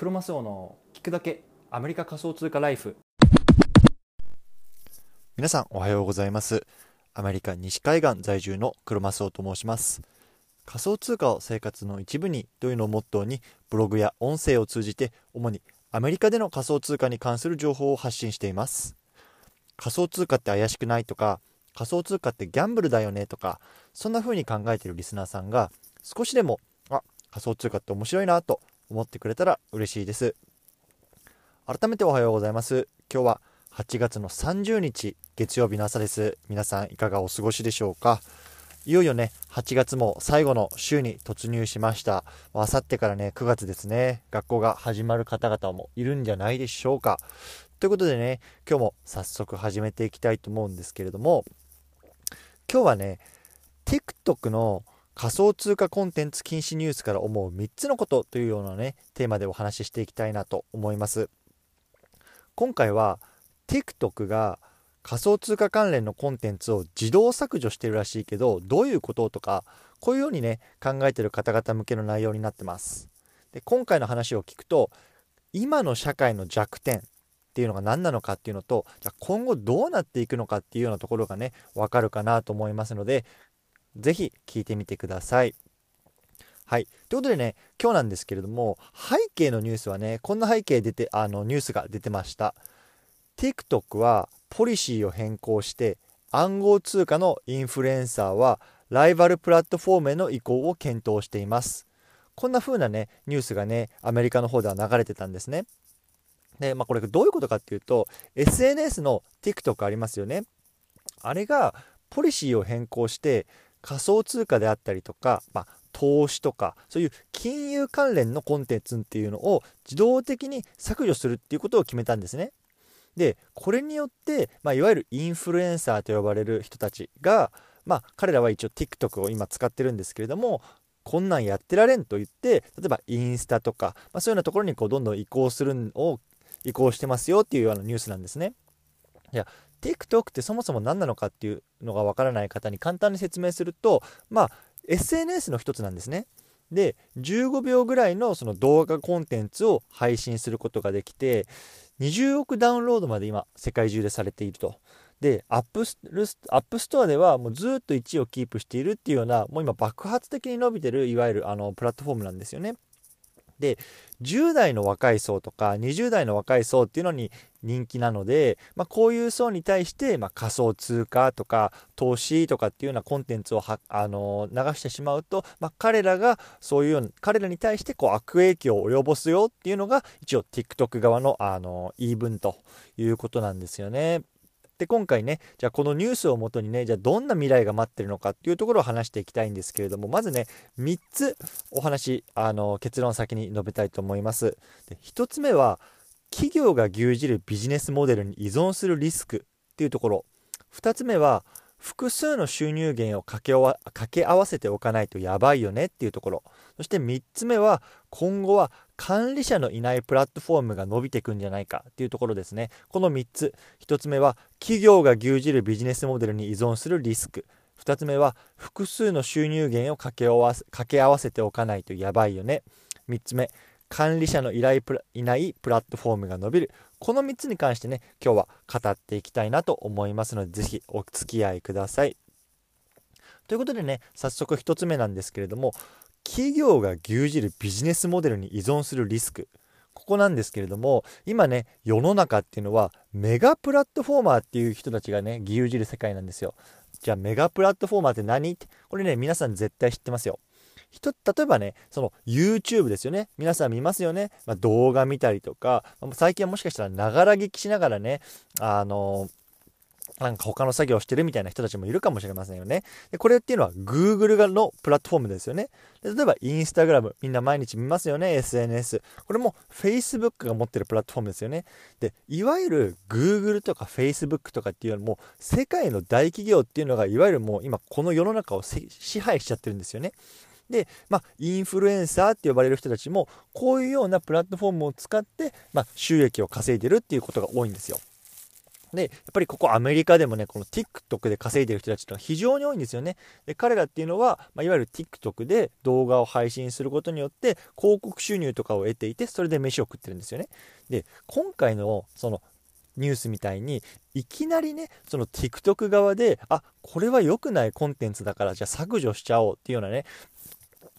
クロマスオの聞くだけアメリカ仮想通貨ライフ。皆さんおはようございます。アメリカ西海岸在住のクロマスオと申します。仮想通貨を生活の一部にというのをモットーにブログや音声を通じて主にアメリカでの仮想通貨に関する情報を発信しています。仮想通貨って怪しくないとか仮想通貨ってギャンブルだよねとかそんな風に考えているリスナーさんが少しでもあ仮想通貨って面白いなと思ってくれたら嬉しいです。改めておはようございます。今日は8月の30日月曜日の朝です。皆さんいかがお過ごしでしょうか？いよいよね8月も最後の週に突入しました。あさってからね9月ですね。学校が始まる方々もいるんじゃないでしょうか。ということでね今日も早速始めていきたいと思うんですけれども今日はね TikTok の仮想通貨コンテンツ禁止ニュースから思う3つのことというようなねテーマでお話ししていきたいなと思います。今回は TikTok が仮想通貨関連のコンテンツを自動削除してるらしいけどどういうこととかこういうようにね考えてる方々向けの内容になってます。で今回の話を聞くと今の社会の弱点っていうのが何なのかっていうのとじゃ今後どうなっていくのかっていうようなところがね分かるかなと思いますのでぜひ聞いてみてください。はい。ということでね、今日なんですけれども、背景のニュースはね、こんな背景出て、あの、ニュースが出てました。TikTok はポリシーを変更して、暗号通貨のインフルエンサーはライバルプラットフォームへの移行を検討しています。こんな風なね、ニュースがね、アメリカの方では流れてたんですね。で、まあこれどういうことかっていうと、SNS の TikTok ありますよね。あれがポリシーを変更して、仮想通貨であったりとか、まあ、投資とかそういう金融関連のコンテンツっていうのを自動的に削除するっていうことを決めたんですね。でこれによって、まあ、いわゆるインフルエンサーと呼ばれる人たちが、まあ、彼らは一応 TikTok を今使ってるんですけれどもこんなんやってられんと言って例えばインスタとか、まあ、そういうようなところにこうどんどん移行するのを移行してますよっていうようなニュースなんですね。いや TikTok ってそもそも何なのかっていうのがわからない方に簡単に説明すると、まあ、SNS の一つなんですね。で、15秒ぐらいのその動画コンテンツを配信することができて、20億ダウンロードまで今、世界中でされていると。で、アップスアップストアではもうずっと1位をキープしているっていうような、もう今爆発的に伸びてる、いわゆるあのプラットフォームなんですよね。で10代の若い層とか20代の若い層っていうのに人気なので、まあ、こういう層に対して、まあ、仮想通貨とか投資とかっていうようなコンテンツをはあの流してしまうと、まあ、彼らがそういうような彼らに対してこう悪影響を及ぼすよっていうのが一応 TikTok 側のあの言い分ということなんですよね。で今回ねじゃあこのニュースをもとにねじゃあどんな未来が待ってるのかっていうところを話していきたいんですけれどもまずね3つお話あの結論先に述べたいと思います。で1つ目は企業が牛耳るビジネスモデルに依存するリスクっていうところ。2つ目は複数の収入源を掛け掛け合わせておかないとやばいよねっていうところ。そして3つ目は今後は管理者のいないプラットフォームが伸びていくんじゃないかっていうところですね。この3つ。1つ目は企業が牛耳るビジネスモデルに依存するリスク。2つ目は複数の収入源を掛け合わせておかないとやばいよね。3つ目。管理者の依頼いないプラットフォームが伸びる。この3つに関してね今日は語っていきたいなと思いますので是非お付き合いください。ということでね早速1つ目なんですけれども企業が牛耳るビジネスモデルに依存するリスク。ここなんですけれども今ね世の中っていうのはメガプラットフォーマーっていう人たちがね牛耳る世界なんですよ。じゃあメガプラットフォーマーって何？ってこれね皆さん絶対知ってますよ。人例えばねその YouTube ですよね皆さん見ますよね、まあ、動画見たりとか最近はもしかしたらながら聞きしながらねあのなんか他の作業をしてるみたいな人たちもいるかもしれませんよね。でこれっていうのは Google のプラットフォームですよね。で例えば Instagram、みんな毎日見ますよね、SNS。これも Facebook が持ってるプラットフォームですよね。で、いわゆる Google とか Facebook とかっていうのも世界の大企業っていうのがいわゆるもう今この世の中を支配しちゃってるんですよね。で、まあ、インフルエンサーって呼ばれる人たちもこういうようなプラットフォームを使って、まあ、収益を稼いでるっていうことが多いんですよ。で、やっぱりここアメリカでもね、この TikTok で稼いでる人たちってのは非常に多いんですよね。で、彼らっていうのは、まあ、いわゆる TikTok で動画を配信することによって広告収入とかを得ていて、それで飯を食ってるんですよね。で、今回のそのニュースみたいにいきなりねその TikTok 側であこれは良くないコンテンツだからじゃあ削除しちゃおうっていうようなね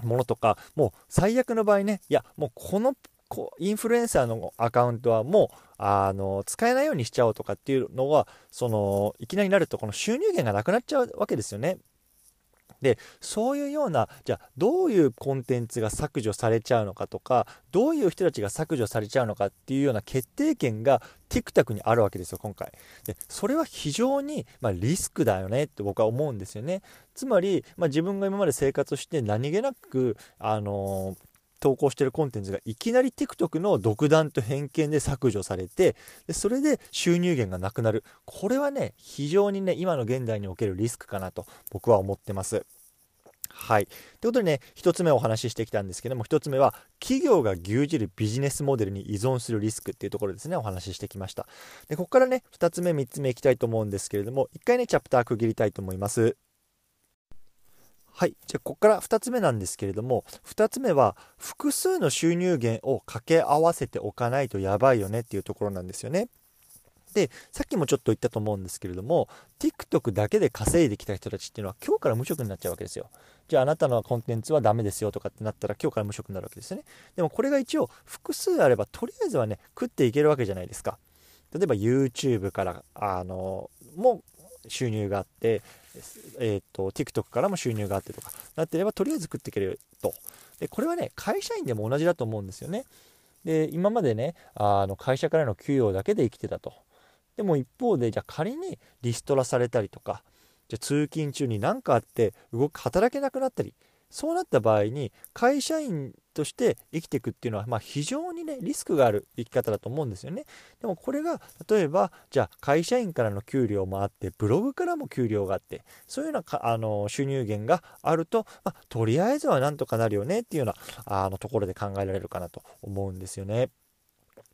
ものとかもう最悪の場合ねいやもうこのこインフルエンサーのアカウントはもうあの使えないようにしちゃおうとかっていうのはそのいきなりなるとこの収入源がなくなっちゃうわけですよね。でそういうようなじゃあどういうコンテンツが削除されちゃうのかとかどういう人たちが削除されちゃうのかっていうような決定権が TikTok にあるわけですよ今回。でそれは非常に、まあ、リスクだよねって僕は思うんですよね。つまり、まあ、自分が今まで生活して何気なくあのー投稿してるコンテンツがいきなり TikTok の独断と偏見で削除されてでそれで収入源がなくなるこれはね非常にね今の現代におけるリスクかなと僕は思ってますはい。ということでね、1つ目お話ししてきたんですけども、1つ目は、企業が牛耳るビジネスモデルに依存するリスクっていうところですね、お話ししてきました。で、ここからね、2つ目、3つ目いきたいと思うんですけれども、1回ね、チャプター区切りたいと思います。はい。じゃあ、ここから2つ目なんですけれども、2つ目は、複数の収入源を掛け合わせておかないとやばいよねっていうところなんですよね。で、さっきもちょっと言ったと思うんですけれども、TikTok だけで稼いできた人たちっていうのは今日から無職になっちゃうわけですよ。じゃああなたのコンテンツはダメですよとかってなったら今日から無職になるわけですよね。でもこれが一応複数あればとりあえずはね、食っていけるわけじゃないですか。例えば YouTube から、あの、も収入があって、えーと、TikTok からも収入があってとかなってればとりあえず食っていけると。でこれはね会社員でも同じだと思うんですよね。で今までねあの会社からの給与だけで生きてたと。でも一方でじゃあ仮にリストラされたりとかじゃ通勤中に何かあって動く働けなくなったりそうなった場合に会社員として生きていくっていうのは、まあ、非常にねリスクがある生き方だと思うんですよねでもこれが例えばじゃあ会社員からの給料もあってブログからも給料があってそういうようなあの収入源があると、まあ、とりあえずはなんとかなるよねっていうようなあのところで考えられるかなと思うんですよね。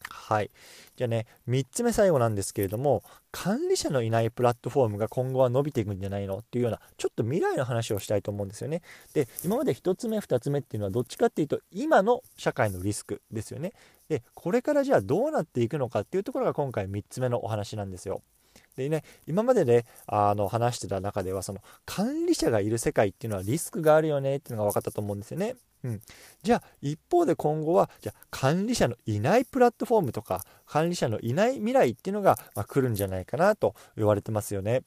はい。じゃあね、3つ目最後なんですけれども、管理者のいないプラットフォームが今後は伸びていくんじゃないのっていうような、ちょっと未来の話をしたいと思うんですよね。で、今まで1つ目、2つ目っていうのはどっちかっていうと、今の社会のリスクですよね。で、これからじゃあどうなっていくのかっていうところが今回3つ目のお話なんですよ。でね、今までね、あの話してた中では、その管理者がいる世界っていうのはリスクがあるよねっていうのが分かったと思うんですよね。うん、じゃあ一方で今後はじゃ管理者のいないプラットフォームとか管理者のいない未来っていうのが、まあ、来るんじゃないかなと言われてますよね。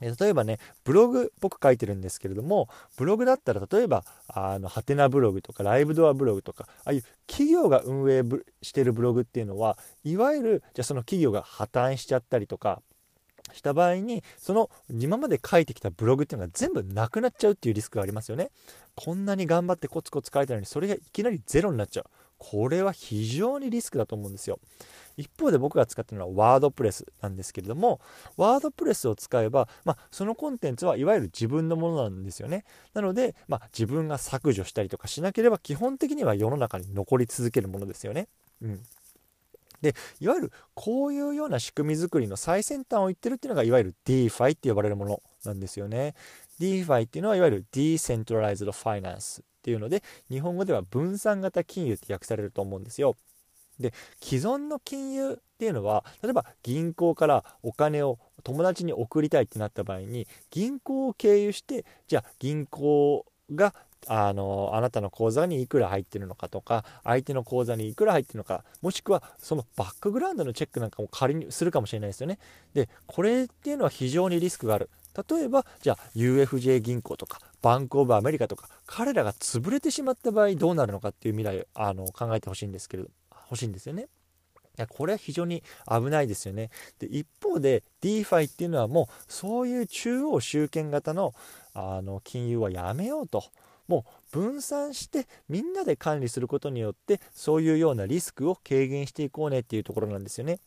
例えばね、ブログ僕書いてるんですけれども、ブログだったら例えば、あの、ハテナブログとかライブドアブログとか、ああいう企業が運営してるブログっていうのは、いわゆる、じゃその企業が破綻しちゃったりとか、した場合にその今まで書いてきたブログっていうのが全部なくなっちゃうっていうリスクがありますよね。こんなに頑張ってコツコツ書いたのにそれがいきなりゼロになっちゃう。これは非常にリスクだと思うんですよ。一方で僕が使ってるのはワードプレスなんですけれどもワードプレスを使えば、まあ、そのコンテンツはいわゆる自分のものなんですよね。なので、まあ、自分が削除したりとかしなければ基本的には世の中に残り続けるものですよね。うん。でいわゆるこういうような仕組み作りの最先端を言ってるっていうのがいわゆる DeFi って呼ばれるものなんですよね。DeFi っていうのはいわゆる Decentralized Finance っていうので日本語では分散型金融って訳されると思うんですよ。で既存の金融っていうのは例えば銀行からお金を友達に送りたいってなった場合に銀行を経由してじゃあ銀行があのあなたの口座にいくら入ってるのかとか相手の口座にいくら入ってるのかもしくはそのバックグラウンドのチェックなんかも仮にするかもしれないですよねでこれっていうのは非常にリスクがある例えばじゃあ UFJ 銀行とかバンクオブアメリカとか彼らが潰れてしまった場合どうなるのかっていう未来をあの考えてほしいんですけど欲しいんですよねいやこれは非常に危ないですよね。で一方で DeFi っていうのはもうそういう中央集権型のあの金融はやめようと。もう分散してみんなで管理することによってそういうようなリスクを軽減していこうねっていうところなんですよね。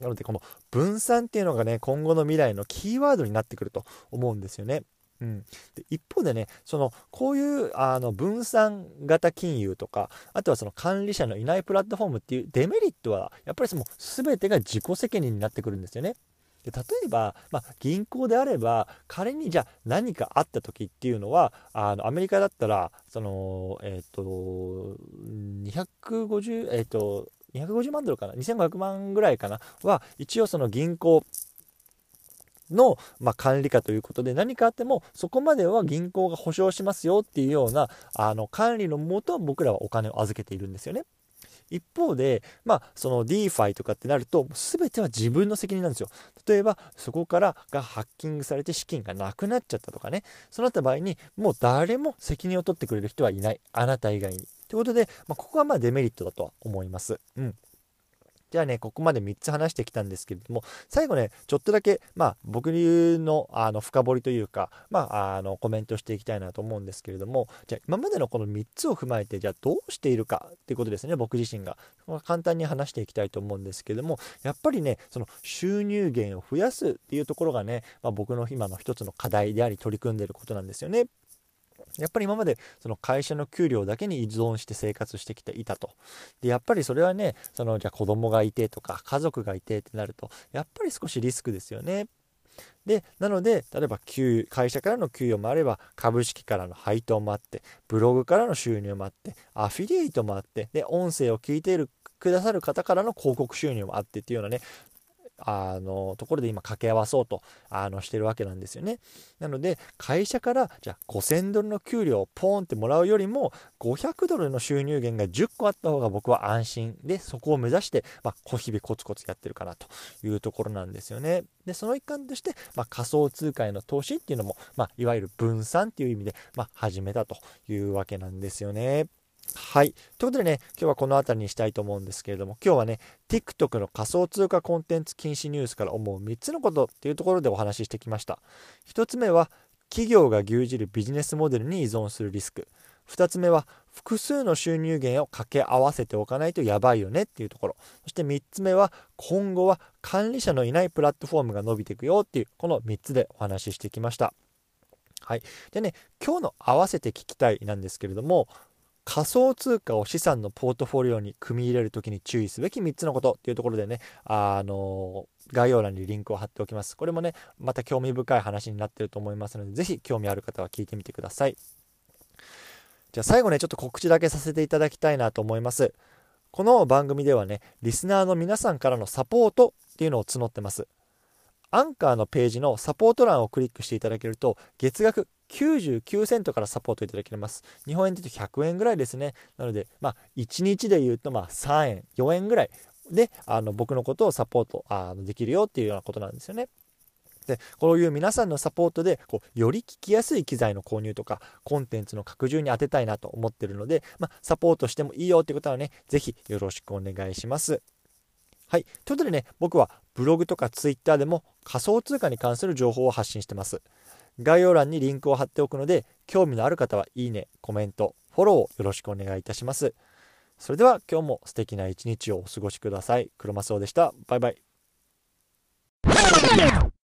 なのでこの分散っていうのがね今後の未来のキーワードになってくると思うんですよね。うん、で一方でねそのこういうあの分散型金融とかあとはその管理者のいないプラットフォームっていうデメリットはやっぱりその全てが自己責任になってくるんですよね。で例えば、まあ、銀行であれば仮にじゃあ何かあった時っていうのはあのアメリカだったらそのえっ、ー、と250えっと250万ドルかな？2500万ぐらいかな？は一応その銀行の、まあ、管理下ということで何かあってもそこまでは銀行が保証しますよっていうようなあの管理のもと僕らはお金を預けているんですよね。一方で、まあ、その DeFi とかってなると、全ては自分の責任なんですよ。例えば、そこからがハッキングされて資金がなくなっちゃったとかね、そうなった場合に、もう誰も責任を取ってくれる人はいない。あなた以外に。ということで、まあ、ここはまあデメリットだとは思います。うん。じゃあね、ここまで3つ話してきたんですけれども、最後ね、ちょっとだけ、まあ、僕流のあの深掘りというか、まあ、あのコメントしていきたいなと思うんですけれども、じゃ、今までのこの3つを踏まえて、じゃあ、どうしているかっていうことですね、僕自身が。簡単に話していきたいと思うんですけれども、やっぱりね、その収入源を増やすっていうところがね、まあ、僕の今の一つの課題であり、取り組んでいることなんですよね。やっぱり今までその会社の給料だけに依存して生活してきていたと。で、やっぱりそれはね、そのじゃあ子供がいてとか家族がいてってなると、やっぱり少しリスクですよね。で、なので、例えば給会社からの給与もあれば、株式からの配当もあって、ブログからの収入もあって、アフィリエイトもあって、で、音声を聞いているくださる方からの広告収入もあってっていうようなね、あのところで今掛け合わそうとあのしてるわけなんですよね。なので会社からじゃあ5000ドルの給料をポーンってもらうよりも500ドルの収入源が10個あった方が僕は安心でそこを目指して、まあ、日々コツコツやってるかなというところなんですよね。でその一環として、まあ、仮想通貨への投資っていうのも、まあ、いわゆる分散っていう意味で、まあ、始めたというわけなんですよね。はい。ということでね、今日はこの辺りにしたいと思うんですけれども、今日はね、TikTok の仮想通貨コンテンツ禁止ニュースから思う3つのことっていうところでお話ししてきました。1つ目は、企業が牛耳るビジネスモデルに依存するリスク。2つ目は、複数の収入源を掛け合わせておかないとやばいよねっていうところ。そして3つ目は、今後は管理者のいないプラットフォームが伸びていくよっていう、この3つでお話ししてきました。はい。でね、今日の合わせて聞きたいなんですけれども、仮想通貨を資産のポートフォリオに組み入れるときに注意すべき3つのことっていうところでね、あの概要欄にリンクを貼っておきます。これもね、また興味深い話になってると思いますので、ぜひ興味ある方は聞いてみてください。じゃあ最後ね、ちょっと告知だけさせていただきたいなと思います。この番組ではね、リスナーの皆さんからのサポートっていうのを募ってます。アンカーのページのサポート欄をクリックしていただけると、月額99セントからサポートいただけます。日本円で言うと100円ぐらいですね。なので、まあ、1日で言うと、まあ、3円、4円ぐらいで、あの、僕のことをサポートあのできるよっていうようなことなんですよね。で、こういう皆さんのサポートで、こう、より聞きやすい機材の購入とか、コンテンツの拡充に当てたいなと思ってるので、まあ、サポートしてもいいよってことはね、ぜひよろしくお願いします。はい。ということでね、僕はブログとかツイッターでも仮想通貨に関する情報を発信してます。概要欄にリンクを貼っておくので、興味のある方はいいね、コメント、フォローをよろしくお願いいたします。それでは今日も素敵な一日をお過ごしください。黒マスオでした。バイバイ。